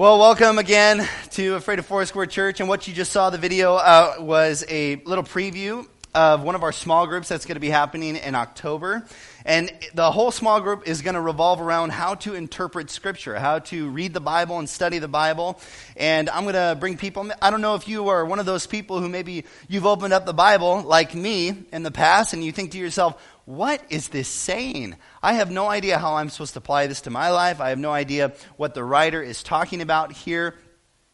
Well, welcome again to Afraid of Foursquare Church. And what you just saw, the video, uh, was a little preview of one of our small groups that's going to be happening in October. And the whole small group is going to revolve around how to interpret Scripture, how to read the Bible and study the Bible. And I'm going to bring people, I don't know if you are one of those people who maybe you've opened up the Bible like me in the past and you think to yourself, what is this saying? I have no idea how I'm supposed to apply this to my life. I have no idea what the writer is talking about here.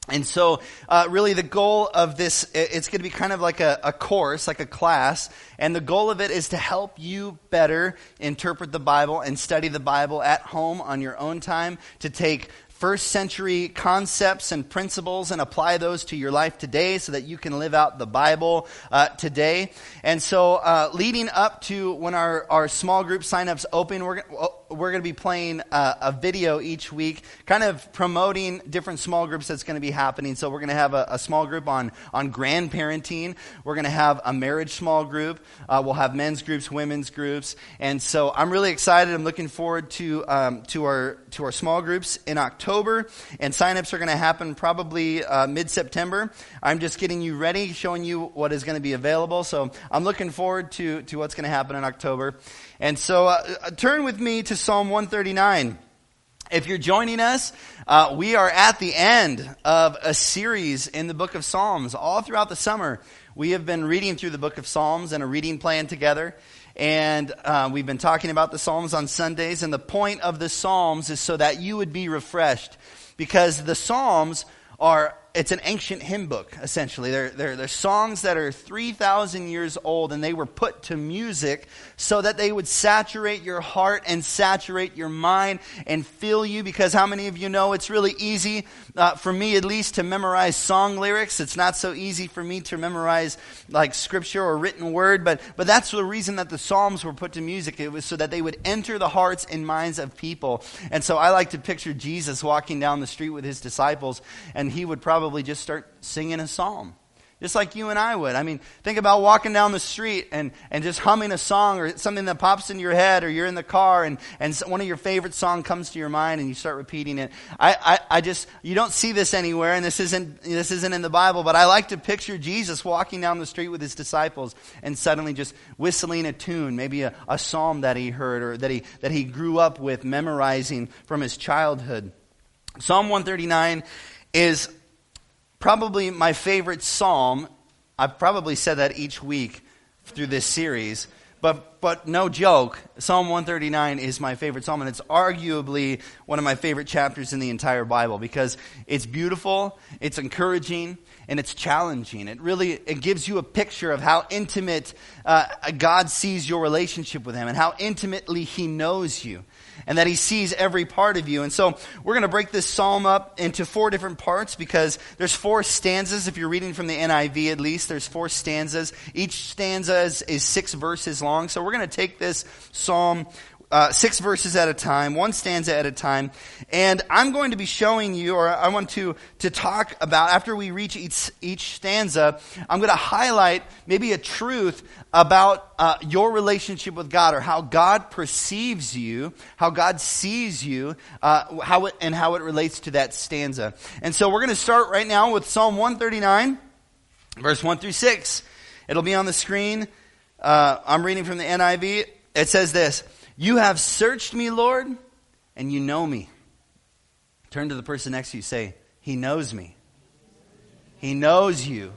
And so, uh, really, the goal of this, it's going to be kind of like a, a, course, like a class. And the goal of it is to help you better interpret the Bible and study the Bible at home on your own time, to take first century concepts and principles and apply those to your life today so that you can live out the Bible uh, today. And so, uh, leading up to when our, our small group signups open, we're, we're going to be playing a, a, video each week, kind of promoting different small groups that's going to be happening. So, we're going to have a, a, small group on, on grandparenting, we're going to have a marriage small group, uh, we'll have men's groups, women's groups. And so, I'm really excited. I'm looking forward to, um, to, our, to our small groups in October. And signups are going to happen probably uh, mid September. I'm just getting you ready, showing you what is going to be available. So I'm looking forward to, to what's going to happen in October. And so uh, uh turn with me to Psalm 139. If you're joining us, uh, we are at the end of a series in the book of Psalms. All throughout the summer, we have been reading through the book of Psalms and a reading plan together. And uh, we've been talking about the Psalms on Sundays. And the point of the Psalms is so that you would be refreshed. Because the Psalms are it's an ancient hymn book, essentially. They're, they're, they're songs that are 3,000 years old, and they were put to music so that they would saturate your heart and saturate your mind and fill you. Because how many of you know it's really easy, uh, for me at least, to memorize song lyrics? It's not so easy for me to memorize like scripture or written word, but, but that's the reason that the Psalms were put to music. It was so that they would enter the hearts and minds of people. And so I like to picture Jesus walking down the street with his disciples, and he would probably probably just start singing a psalm. Just like you and I would. I mean, think about walking down the street and, and just humming a song or something that pops in your head or you're in the car and, and one of your favorite song comes to your mind and you start repeating it. I, I, I just, you don't see this anywhere and this isn't, this isn't in the Bible, but I like to picture Jesus walking down the street with his disciples and suddenly just whistling a tune, maybe a, a psalm that he heard or that he, that he grew up with memorizing from his childhood. Psalm 139 is probably my favorite psalm. I've probably said that each week through this series. But, but no joke, Psalm 139 is my favorite psalm, and it's arguably one of my favorite chapters in the entire Bible because it's beautiful, it's encouraging, and it's challenging. It really it gives you a picture of how intimate uh, God sees your relationship with Him and how intimately He knows you and that he sees every part of you. And so we're going to break this psalm up into four different parts because there's four stanzas. If you're reading from the NIV at least, there's four stanzas. Each stanza is, is six verses long. So we're going to take this psalm uh, six verses at a time, one stanza at a time. And I'm going to be showing you, or I want to, to talk about, after we reach each, each stanza, I'm going to highlight maybe a truth about uh, your relationship with God, or how God perceives you, how God sees you, uh, how it, and how it relates to that stanza. And so we're going to start right now with Psalm 139, verse 1 through 6. It'll be on the screen. Uh, I'm reading from the NIV. It says this. You have searched me, Lord, and you know me. Turn to the person next to you, say, He knows me. He knows you.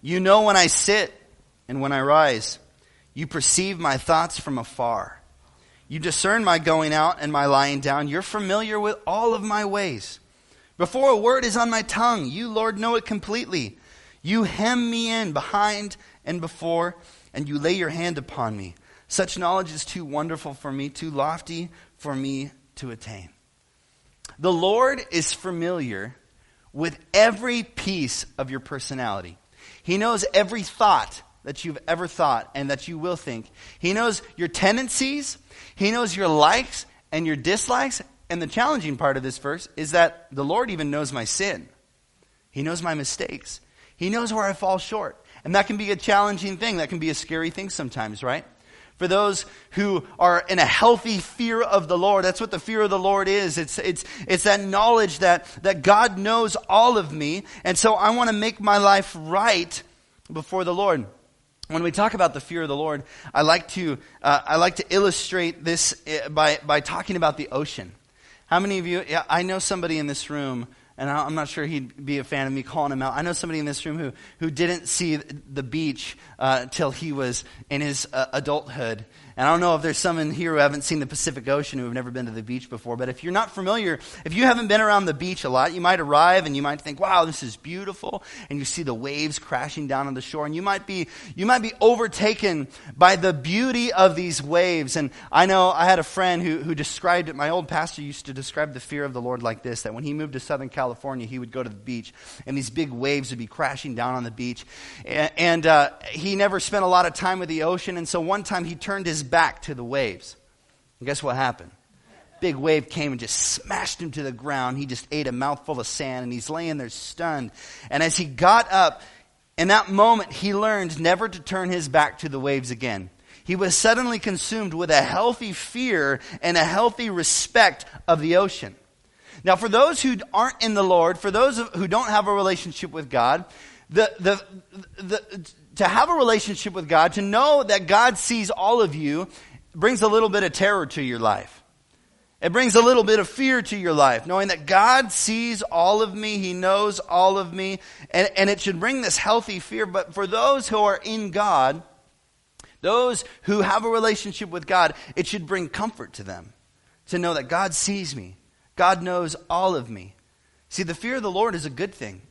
You know when I sit and when I rise. You perceive my thoughts from afar. You discern my going out and my lying down. You're familiar with all of my ways. Before a word is on my tongue, you, Lord, know it completely. You hem me in behind and before, and you lay your hand upon me. Such knowledge is too wonderful for me, too lofty for me to attain. The Lord is familiar with every piece of your personality. He knows every thought that you've ever thought and that you will think. He knows your tendencies. He knows your likes and your dislikes. And the challenging part of this verse is that the Lord even knows my sin. He knows my mistakes. He knows where I fall short. And that can be a challenging thing. That can be a scary thing sometimes, right? For those who are in a healthy fear of the Lord, that's what the fear of the Lord is. It's, it's, it's that knowledge that, that God knows all of me, and so I want to make my life right before the Lord. When we talk about the fear of the Lord, I like to, uh, I like to illustrate this uh, by, by talking about the ocean. How many of you, yeah, I know somebody in this room and I'm not sure he'd be a fan of me calling him out. I know somebody in this room who, who didn't see the beach uh, till he was in his uh, adulthood. And I don't know if there's some in here who haven't seen the Pacific Ocean who have never been to the beach before, but if you're not familiar, if you haven't been around the beach a lot, you might arrive and you might think, wow, this is beautiful. And you see the waves crashing down on the shore and you might be, you might be overtaken by the beauty of these waves. And I know I had a friend who, who described it. My old pastor used to describe the fear of the Lord like this, that when he moved to Southern California, he would go to the beach and these big waves would be crashing down on the beach. And, and uh, he never spent a lot of time with the ocean. And so one time he turned his back to the waves. And guess what happened? Big wave came and just smashed him to the ground. He just ate a mouthful of sand and he's laying there stunned. And as he got up, in that moment, he learned never to turn his back to the waves again. He was suddenly consumed with a healthy fear and a healthy respect of the ocean. Now, for those who aren't in the Lord, for those who don't have a relationship with God, the, the, the, to have a relationship with God, to know that God sees all of you, brings a little bit of terror to your life. It brings a little bit of fear to your life, knowing that God sees all of me, He knows all of me, and, and it should bring this healthy fear. But for those who are in God, those who have a relationship with God, it should bring comfort to them to know that God sees me, God knows all of me. See, the fear of the Lord is a good thing.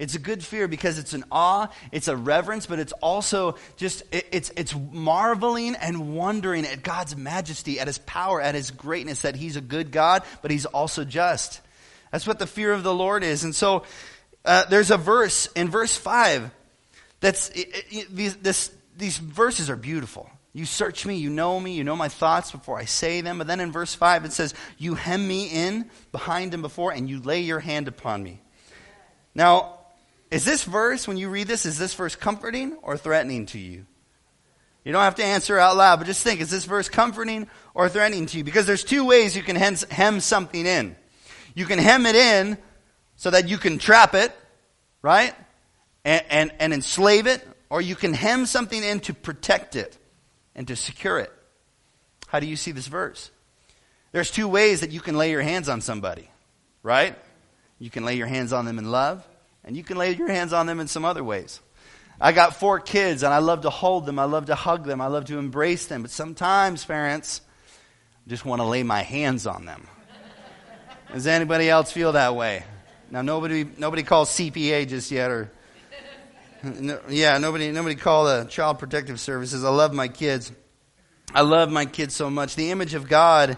It's a good fear because it's an awe, it's a reverence, but it's also just, it, it's, it's marveling and wondering at God's majesty, at his power, at his greatness, that he's a good God, but he's also just. That's what the fear of the Lord is. And so uh, there's a verse in verse 5 that's, it, it, these, this, these verses are beautiful. You search me, you know me, you know my thoughts before I say them. But then in verse 5 it says, You hem me in behind and before, and you lay your hand upon me. Now, is this verse, when you read this, is this verse comforting or threatening to you? You don't have to answer out loud, but just think, is this verse comforting or threatening to you? Because there's two ways you can hem something in. You can hem it in so that you can trap it, right? And, and, and enslave it, or you can hem something in to protect it and to secure it. How do you see this verse? There's two ways that you can lay your hands on somebody, right? You can lay your hands on them in love, and you can lay your hands on them in some other ways. I got four kids, and I love to hold them. I love to hug them. I love to embrace them. But sometimes, parents, just want to lay my hands on them. Does anybody else feel that way? Now, nobody, nobody calls CPS just yet, or no, yeah, nobody, nobody call the Child Protective Services. I love my kids. I love my kids so much. The image of God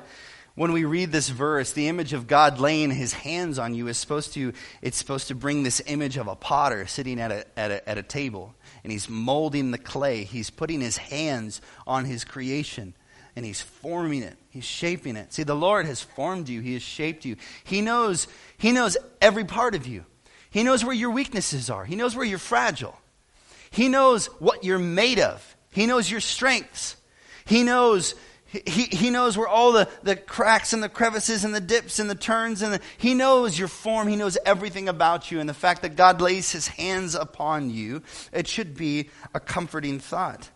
when we read this verse, the image of God laying his hands on you is supposed to, it's supposed to bring this image of a potter sitting at a, at a, at a table and he's molding the clay. He's putting his hands on his creation and he's forming it. He's shaping it. See, the Lord has formed you. He has shaped you. He knows, he knows every part of you. He knows where your weaknesses are. He knows where you're fragile. He knows what you're made of. He knows your strengths. He knows he, he knows where all the, the cracks and the crevices and the dips and the turns and the, he knows your form. He knows everything about you. And the fact that God lays his hands upon you, it should be a comforting thought.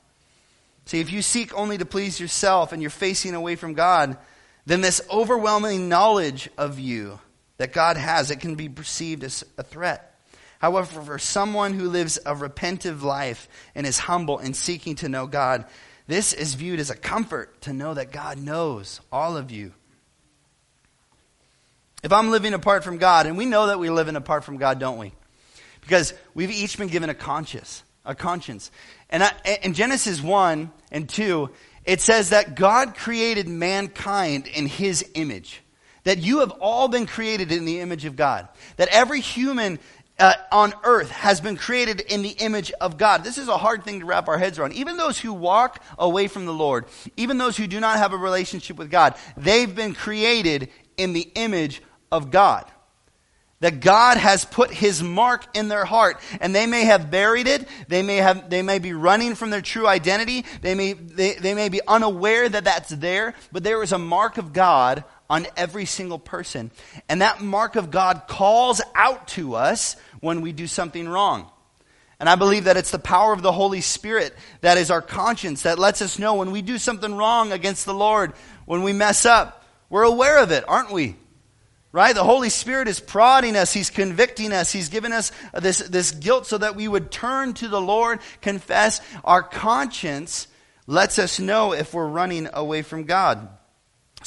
See, if you seek only to please yourself and you're facing away from God, then this overwhelming knowledge of you that God has, it can be perceived as a threat. However, for someone who lives a repentive life and is humble and seeking to know God, this is viewed as a comfort to know that God knows all of you. If I'm living apart from God, and we know that we live in apart from God, don't we? Because we've each been given a conscience, a conscience. And I, in Genesis 1 and 2, it says that God created mankind in his image. That you have all been created in the image of God. That every human uh, on earth has been created in the image of God. This is a hard thing to wrap our heads around. Even those who walk away from the Lord, even those who do not have a relationship with God, they've been created in the image of God. that God has put his mark in their heart and they may have buried it they may have they may be running from their true identity they may they, they may be unaware that that's there but there is a mark of God on every single person and that mark of God calls out to us when we do something wrong and I believe that it's the power of the Holy Spirit that is our conscience that lets us know when we do something wrong against the Lord when we mess up we're aware of it aren't we Right? The Holy Spirit is prodding us. He's convicting us. He's given us this, this guilt so that we would turn to the Lord, confess. Our conscience lets us know if we're running away from God.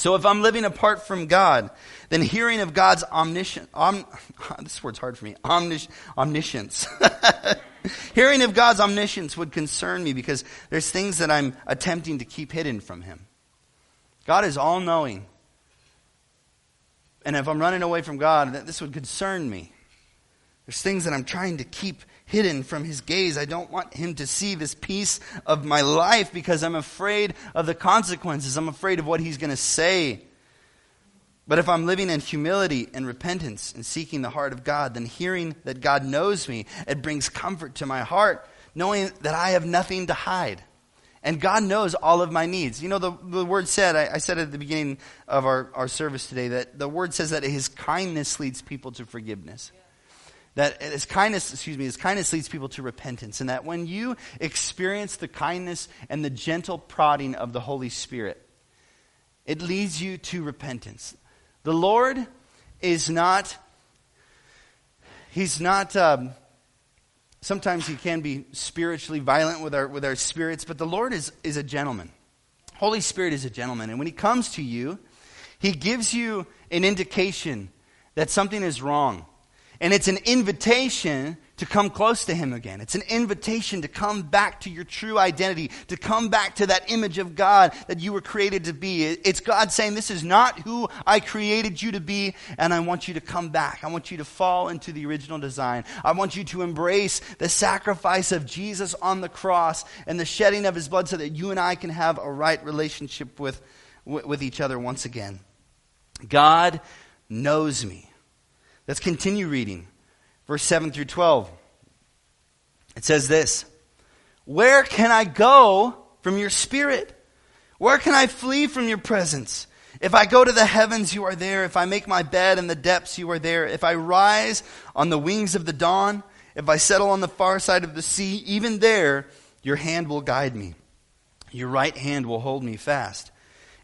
So if I'm living apart from God, then hearing of God's omniscience, om, this word's hard for me, omnis, omniscience. hearing of God's omniscience would concern me because there's things that I'm attempting to keep hidden from Him. God is all knowing. And if I'm running away from God, this would concern me. There's things that I'm trying to keep hidden from his gaze. I don't want him to see this piece of my life because I'm afraid of the consequences. I'm afraid of what he's going to say. But if I'm living in humility and repentance and seeking the heart of God, then hearing that God knows me, it brings comfort to my heart, knowing that I have nothing to hide. And God knows all of my needs. You know, the, the word said, I, I said at the beginning of our, our service today, that the word says that his kindness leads people to forgiveness. That his kindness, excuse me, his kindness leads people to repentance. And that when you experience the kindness and the gentle prodding of the Holy Spirit, it leads you to repentance. The Lord is not, he's not, um, Sometimes he can be spiritually violent with our, with our spirits, but the Lord is, is a gentleman. Holy Spirit is a gentleman. And when he comes to you, he gives you an indication that something is wrong. And it's an invitation to come close to Him again. It's an invitation to come back to your true identity, to come back to that image of God that you were created to be. It's God saying, This is not who I created you to be, and I want you to come back. I want you to fall into the original design. I want you to embrace the sacrifice of Jesus on the cross and the shedding of His blood so that you and I can have a right relationship with, with each other once again. God knows me. Let's continue reading verse 7 through 12. It says this Where can I go from your spirit? Where can I flee from your presence? If I go to the heavens, you are there. If I make my bed in the depths, you are there. If I rise on the wings of the dawn, if I settle on the far side of the sea, even there your hand will guide me. Your right hand will hold me fast.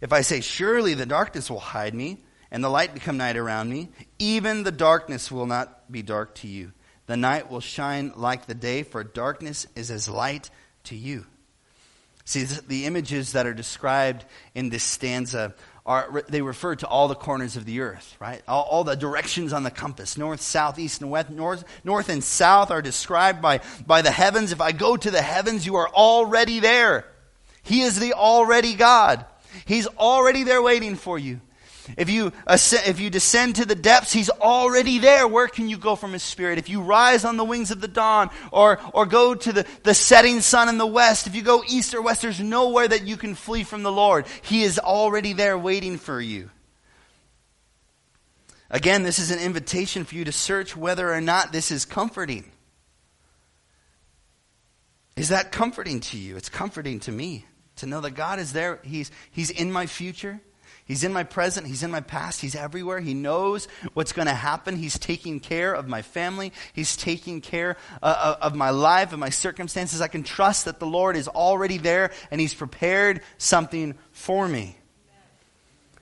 If I say, Surely the darkness will hide me, and the light become night around me, even the darkness will not be dark to you. The night will shine like the day, for darkness is as light to you. See, the images that are described in this stanza are, they refer to all the corners of the earth, right? All, all, the directions on the compass, north, south, east, and west. North, north and south are described by, by the heavens. If I go to the heavens, you are already there. He is the already God. He's already there waiting for you. If you, ascend, if you descend to the depths, He's already there. Where can you go from His Spirit? If you rise on the wings of the dawn or, or go to the, the setting sun in the west, if you go east or west, there's nowhere that you can flee from the Lord. He is already there waiting for you. Again, this is an invitation for you to search whether or not this is comforting. Is that comforting to you? It's comforting to me to know that God is there. He's, he's in my future. He's in my present. He's in my past. He's everywhere. He knows what's going to happen. He's taking care of my family. He's taking care uh, uh, of my life and my circumstances. I can trust that the Lord is already there and He's prepared something for me.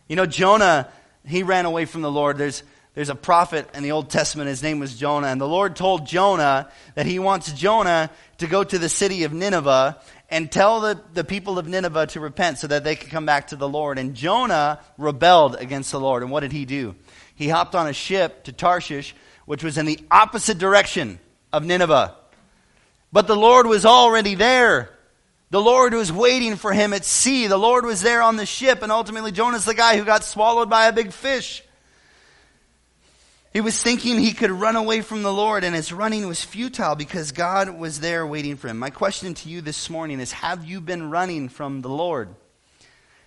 You know, Jonah, he ran away from the Lord. There's, there's a prophet in the Old Testament. His name was Jonah. And the Lord told Jonah that he wants Jonah to go to the city of Nineveh and tell the, the people of Nineveh to repent so that they could come back to the Lord. And Jonah rebelled against the Lord. And what did he do? He hopped on a ship to Tarshish, which was in the opposite direction of Nineveh. But the Lord was already there. The Lord was waiting for him at sea. The Lord was there on the ship. And ultimately, Jonah's the guy who got swallowed by a big fish. He was thinking he could run away from the Lord, and his running was futile because God was there waiting for him. My question to you this morning is Have you been running from the Lord?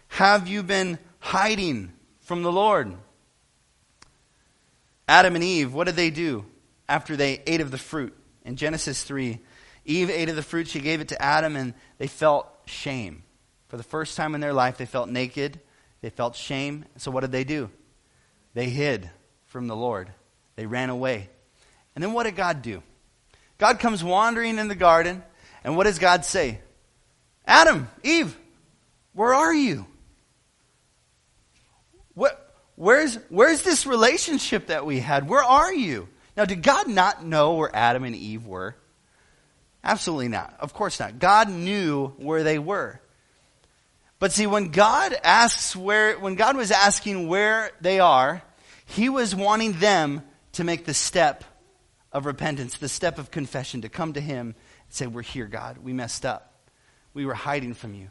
Have you been hiding from the Lord? Adam and Eve, what did they do after they ate of the fruit? In Genesis 3, Eve ate of the fruit, she gave it to Adam, and they felt shame. For the first time in their life, they felt naked, they felt shame. So what did they do? They hid from the Lord, they ran away. And then what did God do? God comes wandering in the garden, and what does God say? Adam, Eve, where are you? What, where's, where's this relationship that we had? Where are you? Now, did God not know where Adam and Eve were? Absolutely not. Of course not. God knew where they were. But see, when God asks where, when God was asking where they are, He was wanting them to make the step of repentance, the step of confession, to come to Him and say, We're here, God. We messed up. We were hiding from you.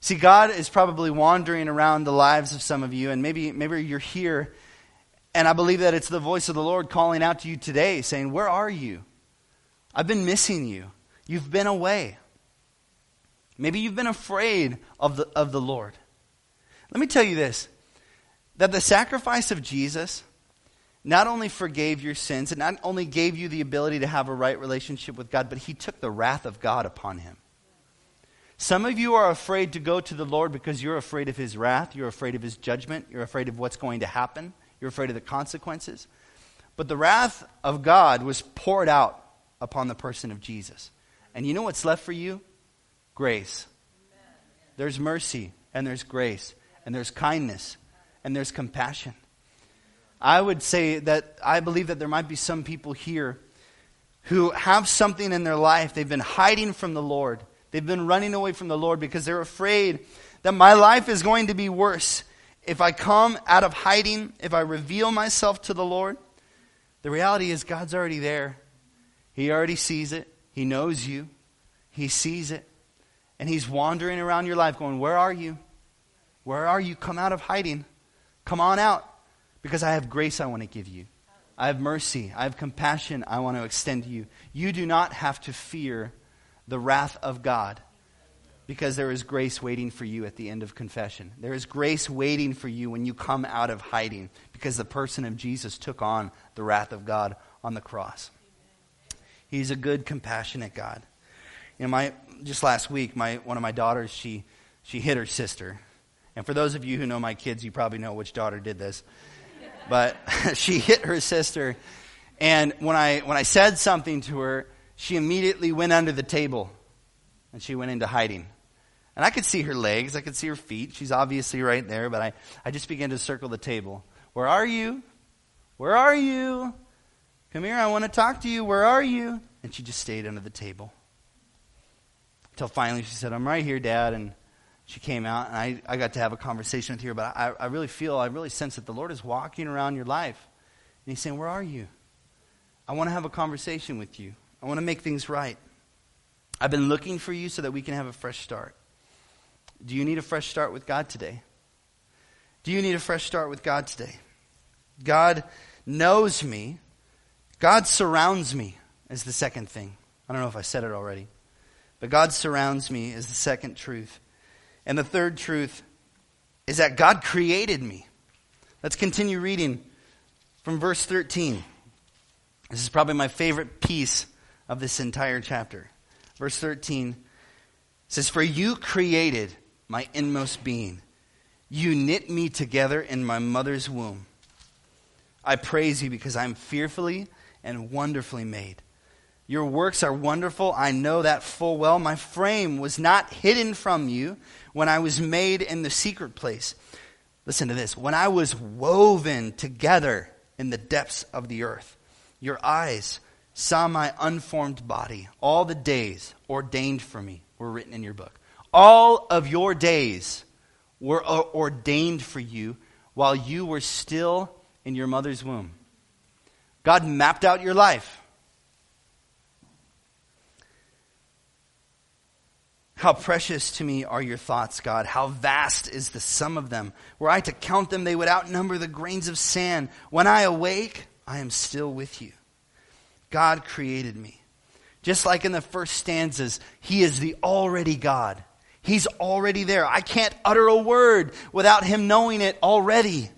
See, God is probably wandering around the lives of some of you, and maybe, maybe you're here, and I believe that it's the voice of the Lord calling out to you today, saying, Where are you? I've been missing you. You've been away. Maybe you've been afraid of the, of the Lord. Let me tell you this that the sacrifice of Jesus not only forgave your sins, and not only gave you the ability to have a right relationship with God, but He took the wrath of God upon Him. Some of you are afraid to go to the Lord because you're afraid of His wrath, you're afraid of His judgment, you're afraid of what's going to happen, you're afraid of the consequences. But the wrath of God was poured out upon the person of Jesus. And you know what's left for you? Grace. There's mercy, and there's grace, and there's kindness, and there's compassion. I would say that I believe that there might be some people here who have something in their life. They've been hiding from the Lord. They've been running away from the Lord because they're afraid that my life is going to be worse if I come out of hiding, if I reveal myself to the Lord. The reality is, God's already there. He already sees it. He knows you. He sees it. And He's wandering around your life going, Where are you? Where are you? Come out of hiding. Come on out because I have grace I want to give you. I have mercy. I have compassion I want to extend to you. You do not have to fear the wrath of God because there is grace waiting for you at the end of confession. There is grace waiting for you when you come out of hiding because the person of Jesus took on the wrath of God on the cross. He's a good, compassionate God. You know, my just last week, my one of my daughters she she hit her sister, and for those of you who know my kids, you probably know which daughter did this. But she hit her sister, and when I when I said something to her, she immediately went under the table, and she went into hiding. And I could see her legs, I could see her feet. She's obviously right there, but I, I just began to circle the table. Where are you? Where are you? Come here, I want to talk to you. Where are you? And she just stayed under the table. Until finally she said, I'm right here, Dad. And she came out, and I, I got to have a conversation with her. But I, I really feel, I really sense that the Lord is walking around your life. And He's saying, Where are you? I want to have a conversation with you. I want to make things right. I've been looking for you so that we can have a fresh start. Do you need a fresh start with God today? Do you need a fresh start with God today? God knows me. God surrounds me, is the second thing. I don't know if I said it already. But God surrounds me is the second truth. And the third truth is that God created me. Let's continue reading from verse 13. This is probably my favorite piece of this entire chapter. Verse 13 says, For you created my inmost being. You knit me together in my mother's womb. I praise you because I'm fearfully and wonderfully made. Your works are wonderful. I know that full well. My frame was not hidden from you when I was made in the secret place. Listen to this. When I was woven together in the depths of the earth, your eyes saw my unformed body. All the days ordained for me were written in your book. All of your days were ordained for you while you were still in your mother's womb. God mapped out your life. How precious to me are your thoughts, God. How vast is the sum of them. Were I to count them, they would outnumber the grains of sand. When I awake, I am still with you. God created me. Just like in the first stanzas, He is the already God. He's already there. I can't utter a word without Him knowing it already.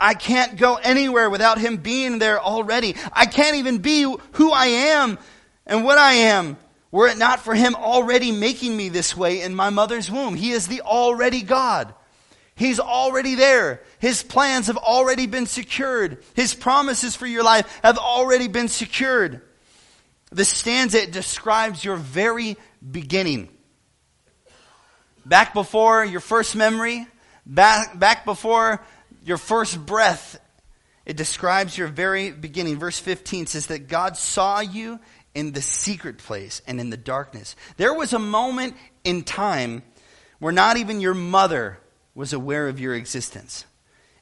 I can't go anywhere without Him being there already. I can't even be who I am and what I am were it not for Him already making me this way in my mother's womb. He is the already God. He's already there. His plans have already been secured. His promises for your life have already been secured. The stanza describes your very beginning. Back before your first memory, back, back before your first breath, it describes your very beginning. Verse 15 says that God saw you in the secret place and in the darkness. There was a moment in time where not even your mother was aware of your existence.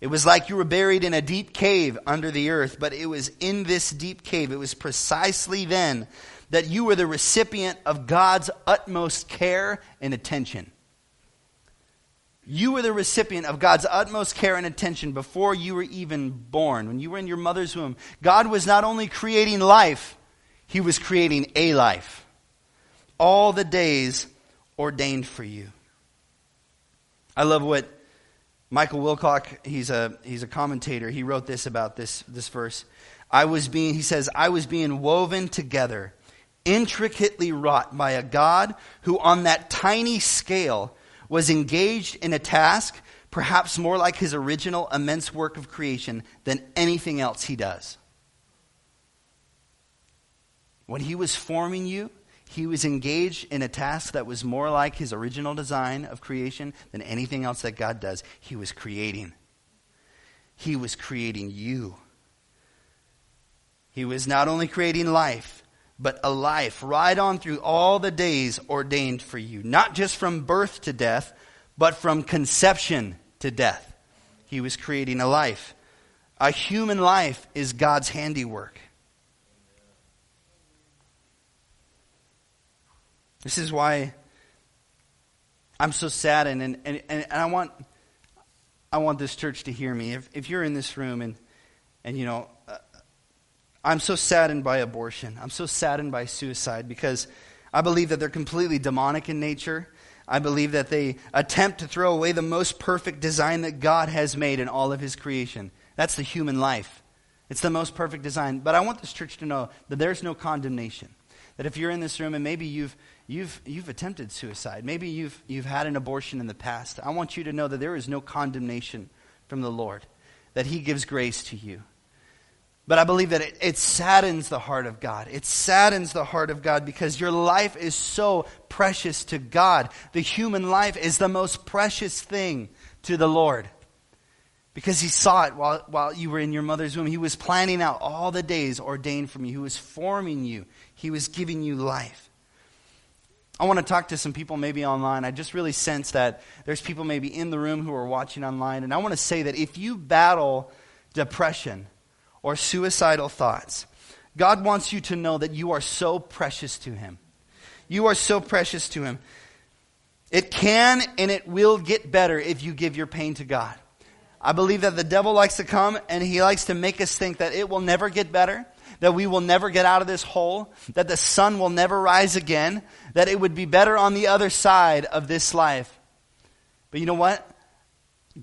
It was like you were buried in a deep cave under the earth, but it was in this deep cave, it was precisely then that you were the recipient of God's utmost care and attention. You were the recipient of God's utmost care and attention before you were even born. When you were in your mother's womb, God was not only creating life, He was creating a life. All the days ordained for you. I love what Michael Wilcock, he's a, he's a commentator, he wrote this about this, this verse. I was being, he says, I was being woven together, intricately wrought by a God who, on that tiny scale, was engaged in a task perhaps more like his original immense work of creation than anything else he does. When he was forming you, he was engaged in a task that was more like his original design of creation than anything else that God does. He was creating. He was creating you. He was not only creating life, but a life right on through all the days ordained for you. Not just from birth to death, but from conception to death. He was creating a life. A human life is God's handiwork. This is why I'm so saddened, and, and, and I want I want this church to hear me. If, if you're in this room and, and you know, uh, I'm so saddened by abortion. I'm so saddened by suicide because I believe that they're completely demonic in nature. I believe that they attempt to throw away the most perfect design that God has made in all of His creation. That's the human life. It's the most perfect design. But I want this church to know that there's no condemnation. That if you're in this room and maybe you've you've, you've attempted suicide. Maybe you've, you've had an abortion in the past. I want you to know that there is no condemnation from the Lord, that He gives grace to you. But I believe that it, it saddens the heart of God. It saddens the heart of God because your life is so precious to God. The human life is the most precious thing to the Lord because he saw it while, while you were in your mother's womb. He was planning out all the days ordained from you. He was forming you. He was giving you life. I want to talk to some people maybe online. I just really sense that there's people maybe in the room who are watching online. And I want to say that if you battle depression or suicidal thoughts, God wants you to know that you are so precious to Him. You are so precious to Him. It can and it will get better if you give your pain to God. I believe that the devil likes to come and he likes to make us think that it will never get better that we will never get out of this hole, that the sun will never rise again, that it would be better on the other side of this life. But you know what?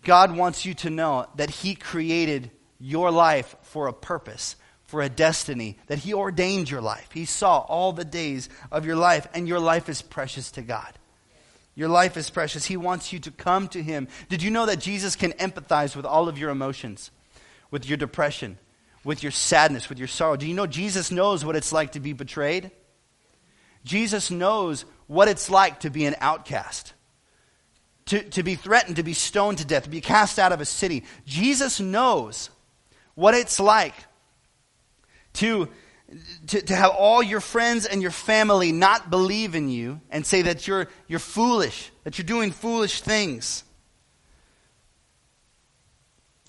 God wants you to know that He created your life for a purpose, for a destiny, that He ordained your life. He saw all the days of your life, and your life is precious to God. Your life is precious. He wants you to come to Him. Did you know that Jesus can empathize with all of your emotions, with your depression, with your sadness, with your sorrow. Do you know Jesus knows what it's like to be betrayed? Jesus knows what it's like to be an outcast, to, to be threatened, to be stoned to death, to be cast out of a city. Jesus knows what it's like to, to, to have all your friends and your family not believe in you and say that you're, you're foolish, that you're doing foolish things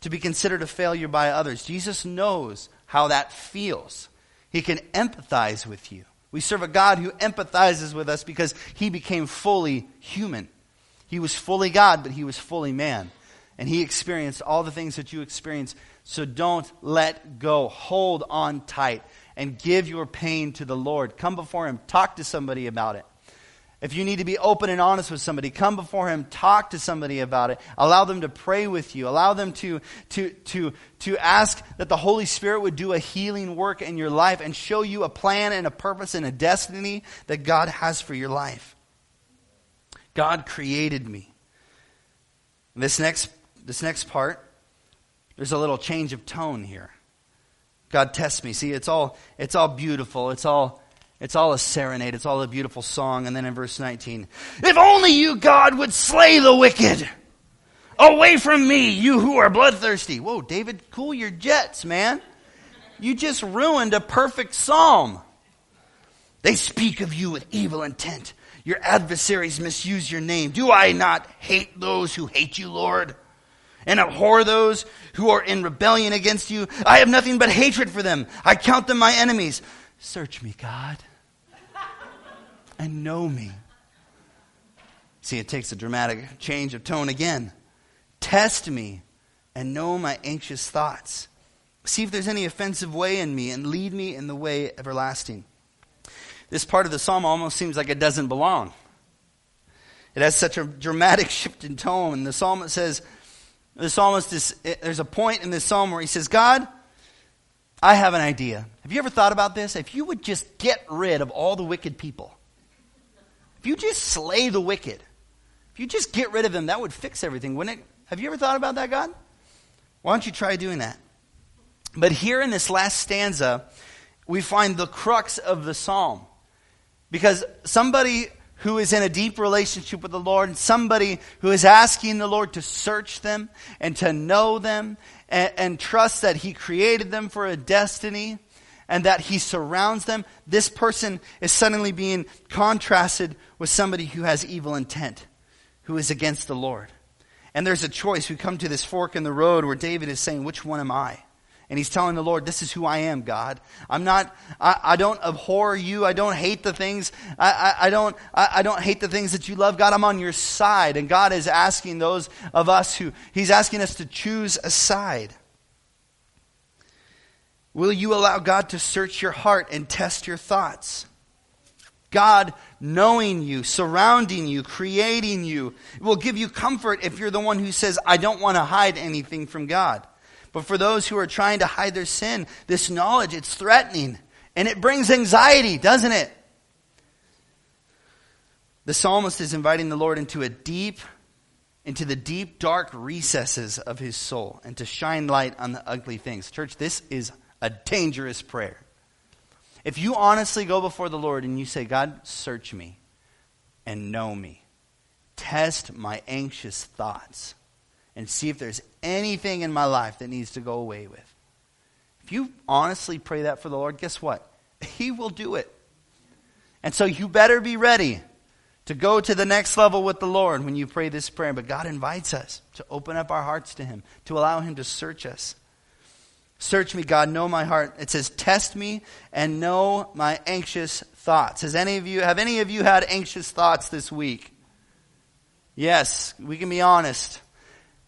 to be considered a failure by others. Jesus knows how that feels. He can empathize with you. We serve a God who empathizes with us because he became fully human. He was fully God, but he was fully man. And he experienced all the things that you experience. So don't let go. Hold on tight and give your pain to the Lord. Come before him. Talk to somebody about it. If you need to be open and honest with somebody, come before Him, talk to somebody about it. Allow them to pray with you. Allow them to, to, to, to ask that the Holy Spirit would do a healing work in your life and show you a plan and a purpose and a destiny that God has for your life. God created me. This next, this next part, there's a little change of tone here. God tests me. See, it's all, it's all beautiful. It's all it's all a serenade. It's all a beautiful song. And then in verse 19, if only you, God, would slay the wicked. Away from me, you who are bloodthirsty. Whoa, David, cool your jets, man. You just ruined a perfect psalm. They speak of you with evil intent. Your adversaries misuse your name. Do I not hate those who hate you, Lord? And abhor those who are in rebellion against you? I have nothing but hatred for them. I count them my enemies. Search me, God, and know me. See, it takes a dramatic change of tone again. Test me and know my anxious thoughts. See if there's any offensive way in me and lead me in the way everlasting. This part of the psalm almost seems like it doesn't belong. It has such a dramatic shift in tone. And the psalmist says, the psalmist is, there's a point in this psalm where he says, God, I have an idea. Have you ever thought about this? If you would just get rid of all the wicked people, if you just slay the wicked, if you just get rid of them, that would fix everything, wouldn't it? Have you ever thought about that, God? Why don't you try doing that? But here in this last stanza, we find the crux of the psalm. Because somebody who is in a deep relationship with the Lord, somebody who is asking the Lord to search them and to know them and, and trust that He created them for a destiny and that He surrounds them, this person is suddenly being contrasted with somebody who has evil intent, who is against the Lord. And there's a choice. We come to this fork in the road where David is saying, Which one am I? And he's telling the Lord, This is who I am, God. I'm not, I, I don't abhor you. I don't hate the things, I, I, I don't, I, I don't hate the things that you love. God, I'm on your side. And God is asking those of us who, He's asking us to choose a side. Will you allow God to search your heart and test your thoughts? God knowing you, surrounding you, creating you, will give you comfort if you're the one who says, I don't want to hide anything from God. But for those who are trying to hide their sin, this knowledge, it's threatening. And it brings anxiety, doesn't it? The psalmist is inviting the Lord into a deep, into the deep, dark recesses of his soul and to shine light on the ugly things. Church, this is a dangerous prayer. If you honestly go before the Lord and you say, God, search me and know me, test my anxious thoughts and see if there's anything in my life that needs to go away with. If you honestly pray that for the Lord, guess what? He will do it. And so you better be ready to go to the next level with the Lord when you pray this prayer. But God invites us to open up our hearts to Him, to allow Him to search us. Search me, God, know my heart. It says, test me and know my anxious thoughts. Has any of you, have any of you had anxious thoughts this week? Yes, we can be honest.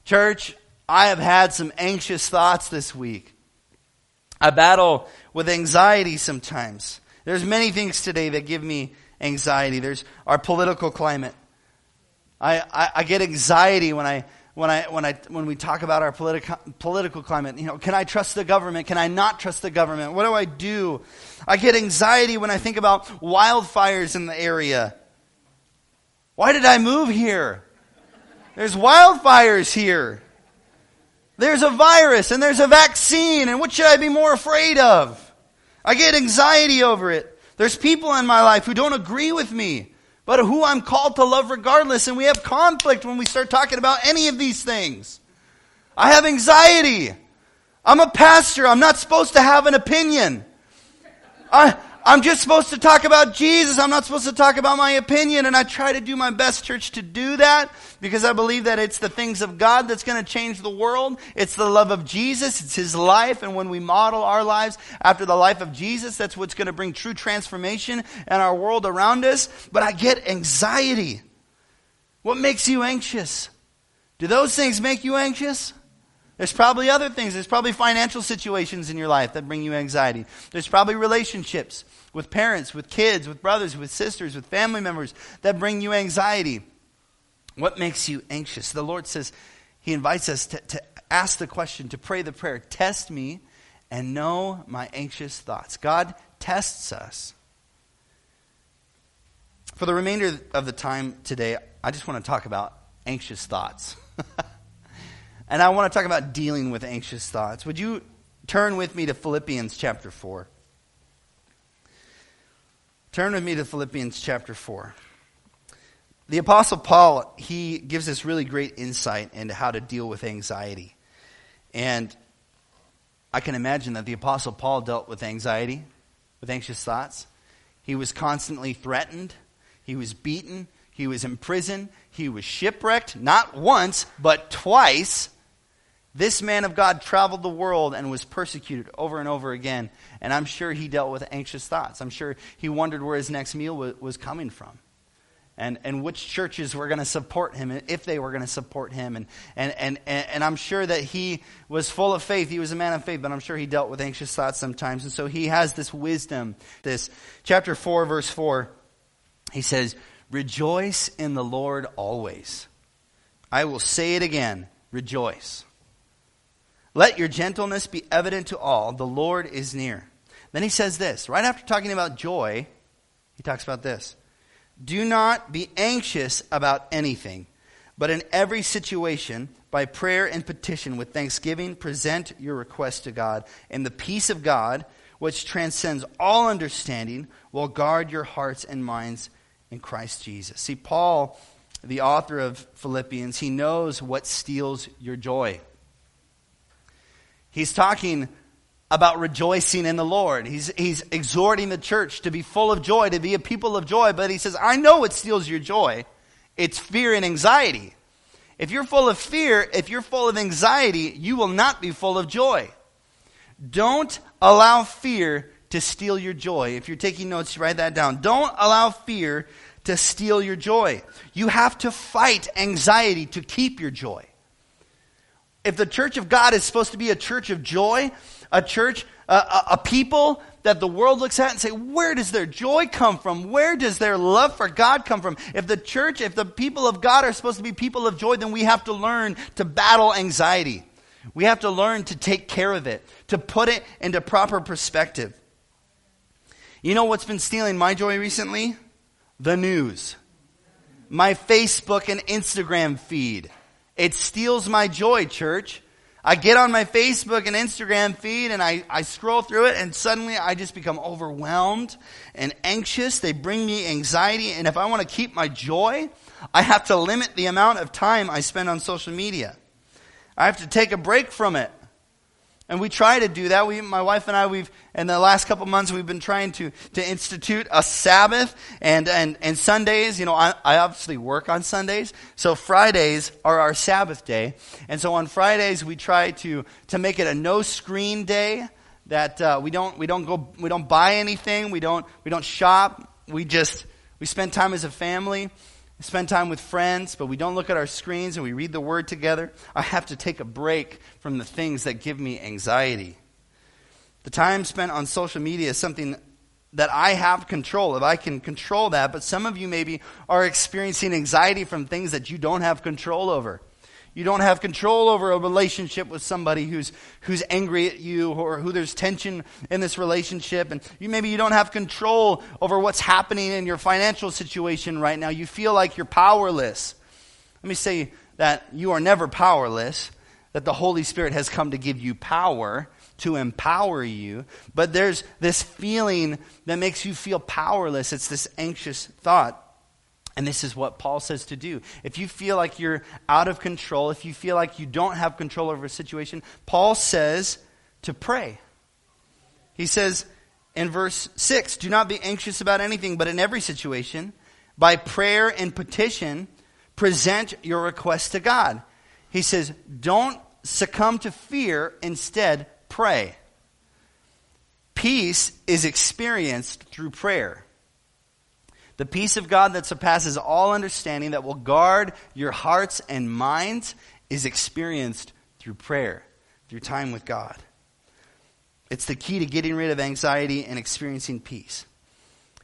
Church, I have had some anxious thoughts this week. I battle with anxiety sometimes. There's many things today that give me anxiety. There's our political climate. I, I, I get anxiety when I when I when I when we talk about our political political climate. You know, can I trust the government? Can I not trust the government? What do I do? I get anxiety when I think about wildfires in the area. Why did I move here? There's wildfires here. There's a virus and there's a vaccine, and what should I be more afraid of? I get anxiety over it. There's people in my life who don't agree with me, but who I'm called to love regardless, and we have conflict when we start talking about any of these things. I have anxiety. I'm a pastor. I'm not supposed to have an opinion. I, I'm just supposed to talk about Jesus. I'm not supposed to talk about my opinion. And I try to do my best, church, to do that because I believe that it's the things of God that's going to change the world. It's the love of Jesus. It's His life. And when we model our lives after the life of Jesus, that's what's going to bring true transformation in our world around us. But I get anxiety. What makes you anxious? Do those things make you anxious? There's probably other things. There's probably financial situations in your life that bring you anxiety. There's probably relationships with parents, with kids, with brothers, with sisters, with family members that bring you anxiety. What makes you anxious? The Lord says, He invites us to, to ask the question, to pray the prayer Test me and know my anxious thoughts. God tests us. For the remainder of the time today, I just want to talk about anxious thoughts. and I want to talk about dealing with anxious thoughts. Would you turn with me to Philippians chapter 4? Turn with me to Philippians chapter 4. The Apostle Paul, he gives us really great insight into how to deal with anxiety. And I can imagine that the Apostle Paul dealt with anxiety, with anxious thoughts. He was constantly threatened, he was beaten, he was imprisoned, he was shipwrecked, not once, but twice. This man of God traveled the world and was persecuted over and over again. And I'm sure he dealt with anxious thoughts. I'm sure he wondered where his next meal was coming from and, and which churches were going to support him, and if they were going to support him. And, and, and, and I'm sure that he was full of faith. He was a man of faith, but I'm sure he dealt with anxious thoughts sometimes. And so he has this wisdom. This chapter 4, verse 4, he says, Rejoice in the Lord always. I will say it again rejoice. Let your gentleness be evident to all. The Lord is near. Then he says this, right after talking about joy, he talks about this. Do not be anxious about anything, but in every situation, by prayer and petition with thanksgiving, present your request to God. And the peace of God, which transcends all understanding, will guard your hearts and minds in Christ Jesus. See, Paul, the author of Philippians, he knows what steals your joy. He's talking about rejoicing in the Lord. He's, he's exhorting the church to be full of joy, to be a people of joy, but he says, I know what steals your joy. It's fear and anxiety. If you're full of fear, if you're full of anxiety, you will not be full of joy. Don't allow fear to steal your joy. If you're taking notes, write that down. Don't allow fear to steal your joy. You have to fight anxiety to keep your joy. If the church of God is supposed to be a church of joy, a church, a, a, people that the world looks at and say, where does their joy come from? Where does their love for God come from? If the church, if the people of God are supposed to be people of joy, then we have to learn to battle anxiety. We have to learn to take care of it, to put it into proper perspective. You know what's been stealing my joy recently? The news. My Facebook and Instagram feed. It steals my joy, church. I get on my Facebook and Instagram feed and I, I scroll through it and suddenly I just become overwhelmed and anxious. They bring me anxiety. And if I want to keep my joy, I have to limit the amount of time I spend on social media. I have to take a break from it. And we try to do that. We, my wife and I, we've, in the last couple months, we've been trying to, to institute a Sabbath and, and, and Sundays. You know, I, I obviously work on Sundays. So Fridays are our Sabbath day. And so on Fridays, we try to, to make it a no screen day that, uh, we don't, we don't go, we don't buy anything. We don't, we don't shop. We just, we spend time as a family spend time with friends, but we don't look at our screens and we read the Word together. I have to take a break from the things that give me anxiety. The time spent on social media is something that I have control of. I can control that, but some of you maybe are experiencing anxiety from things that you don't have control over. You don't have control over a relationship with somebody who's, who's angry at you or who there's tension in this relationship. And you, maybe you don't have control over what's happening in your financial situation right now. You feel like you're powerless. Let me say that you are never powerless, that the Holy Spirit has come to give you power to empower you. But there's this feeling that makes you feel powerless. It's this anxious thought. And this is what Paul says to do. If you feel like you're out of control, if you feel like you don't have control over a situation, Paul says to pray. He says in verse 6 Do not be anxious about anything, but in every situation, by prayer and petition, present your request to God. He says, Don't succumb to fear, instead, pray. Peace is experienced through prayer. The peace of God that surpasses all understanding, that will guard your hearts and minds, is experienced through prayer. through time with God. It's the key to getting rid of anxiety and experiencing peace.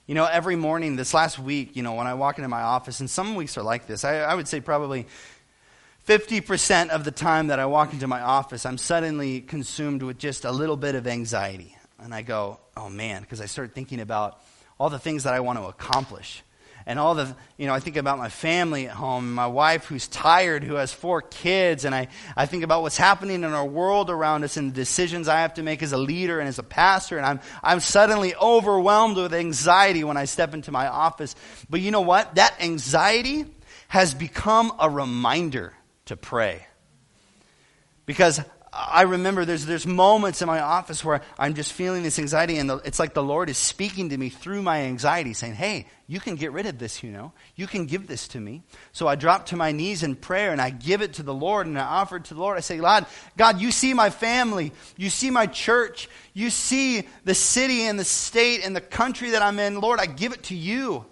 You know, every morning this last week, you know, when I walk into my office, and some weeks are like this, I, I would say probably 50% of the time that I walk into my office, I'm suddenly consumed with just a little bit of anxiety. And I go, oh man, because I start thinking about all the things that I want to accomplish and all the, you know, I think about my family at home, my wife who's tired, who has four kids, and I, I think about what's happening in our world around us and the decisions I have to make as a leader and as a pastor, and I'm, I'm suddenly overwhelmed with anxiety when I step into my office. But you know what? That anxiety has become a reminder to pray. Because I remember there's, there's moments in my office where I'm just feeling this anxiety, and the, it's like the Lord is speaking to me through my anxiety, saying, Hey, you can get rid of this, you know. You can give this to me. So I drop to my knees in prayer and I give it to the Lord and I offer it to the Lord. I say, God, God, you see my family. You see my church. You see the city and the state and the country that I'm in. Lord, I give it to you.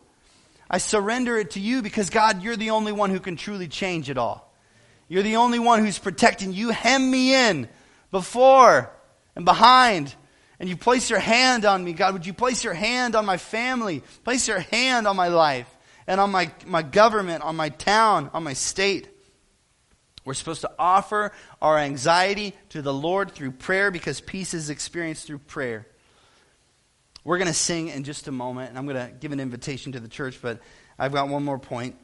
I surrender it to you because, God, you're the only one who can truly change it all. You're the only one who's protecting. You hem me in before and behind. And you place your hand on me. God, would you place your hand on my family? Place your hand on my life and on my, my government, on my town, on my state. We're supposed to offer our anxiety to the Lord through prayer because peace is experienced through prayer. We're going to sing in just a moment, and I'm going to give an invitation to the church, but I've got one more point.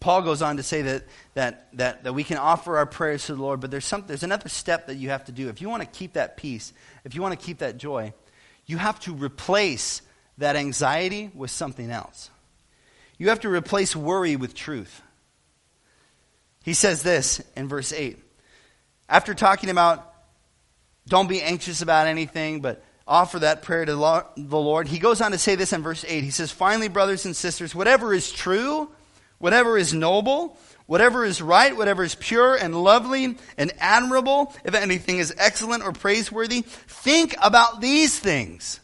Paul goes on to say that, that, that, that we can offer our prayers to the Lord, but there's, some, there's another step that you have to do. If you want to keep that peace, if you want to keep that joy, you have to replace that anxiety with something else. You have to replace worry with truth. He says this in verse 8. After talking about don't be anxious about anything, but offer that prayer to the Lord, he goes on to say this in verse 8. He says, Finally, brothers and sisters, whatever is true, whatever is noble, whatever is right, whatever is pure and lovely and admirable, if anything is excellent or praiseworthy, think about these things.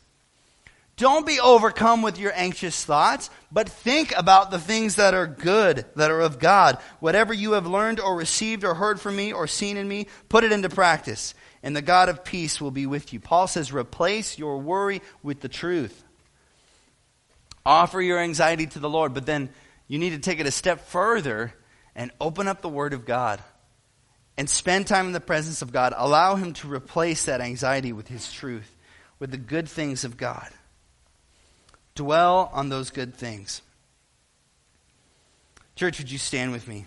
Don't be overcome with your anxious thoughts, but think about the things that are good, that are of God. Whatever you have learned or received or heard from me or seen in me, put it into practice, and the God of peace will be with you. Paul says, replace your worry with the truth. Offer your anxiety to the Lord, but then you need to take it a step further and open up the Word of God and spend time in the presence of God. Allow Him to replace that anxiety with His truth, with the good things of God. Dwell on those good things. Church, would you stand with me?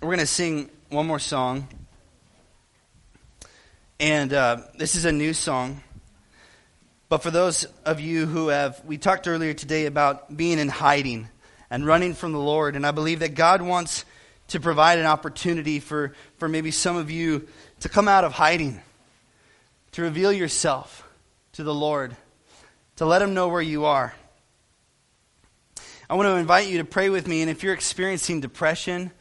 We're going to sing one more song. And uh, this is a new song. But for those of you who have, we talked earlier today about being in hiding and running from the Lord. And I believe that God wants to provide an opportunity for, for maybe some of you to come out of hiding, to reveal yourself to the Lord, to let Him know where you are. I want to invite you to pray with me. And if you're experiencing depression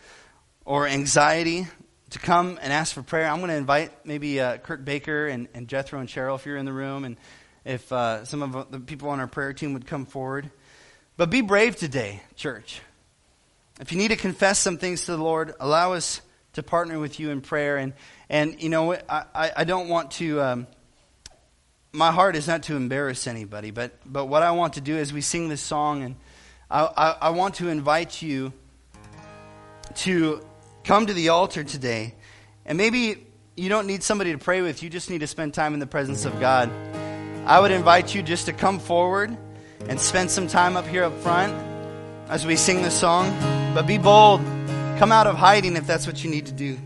or anxiety, to come and ask for prayer. I'm going to invite maybe uh, Kurt Baker and, and Jethro and Cheryl if you're in the room. And if uh, some of the people on our prayer team would come forward. But be brave today, church. If you need to confess some things to the Lord, allow us to partner with you in prayer. And, and you know, I, I don't want to, um, my heart is not to embarrass anybody, but, but what I want to do is we sing this song, and I, I, I want to invite you to come to the altar today. And maybe you don't need somebody to pray with, you just need to spend time in the presence of God. I would invite you just to come forward and spend some time up here up front as we sing the song. But be bold. Come out of hiding if that's what you need to do.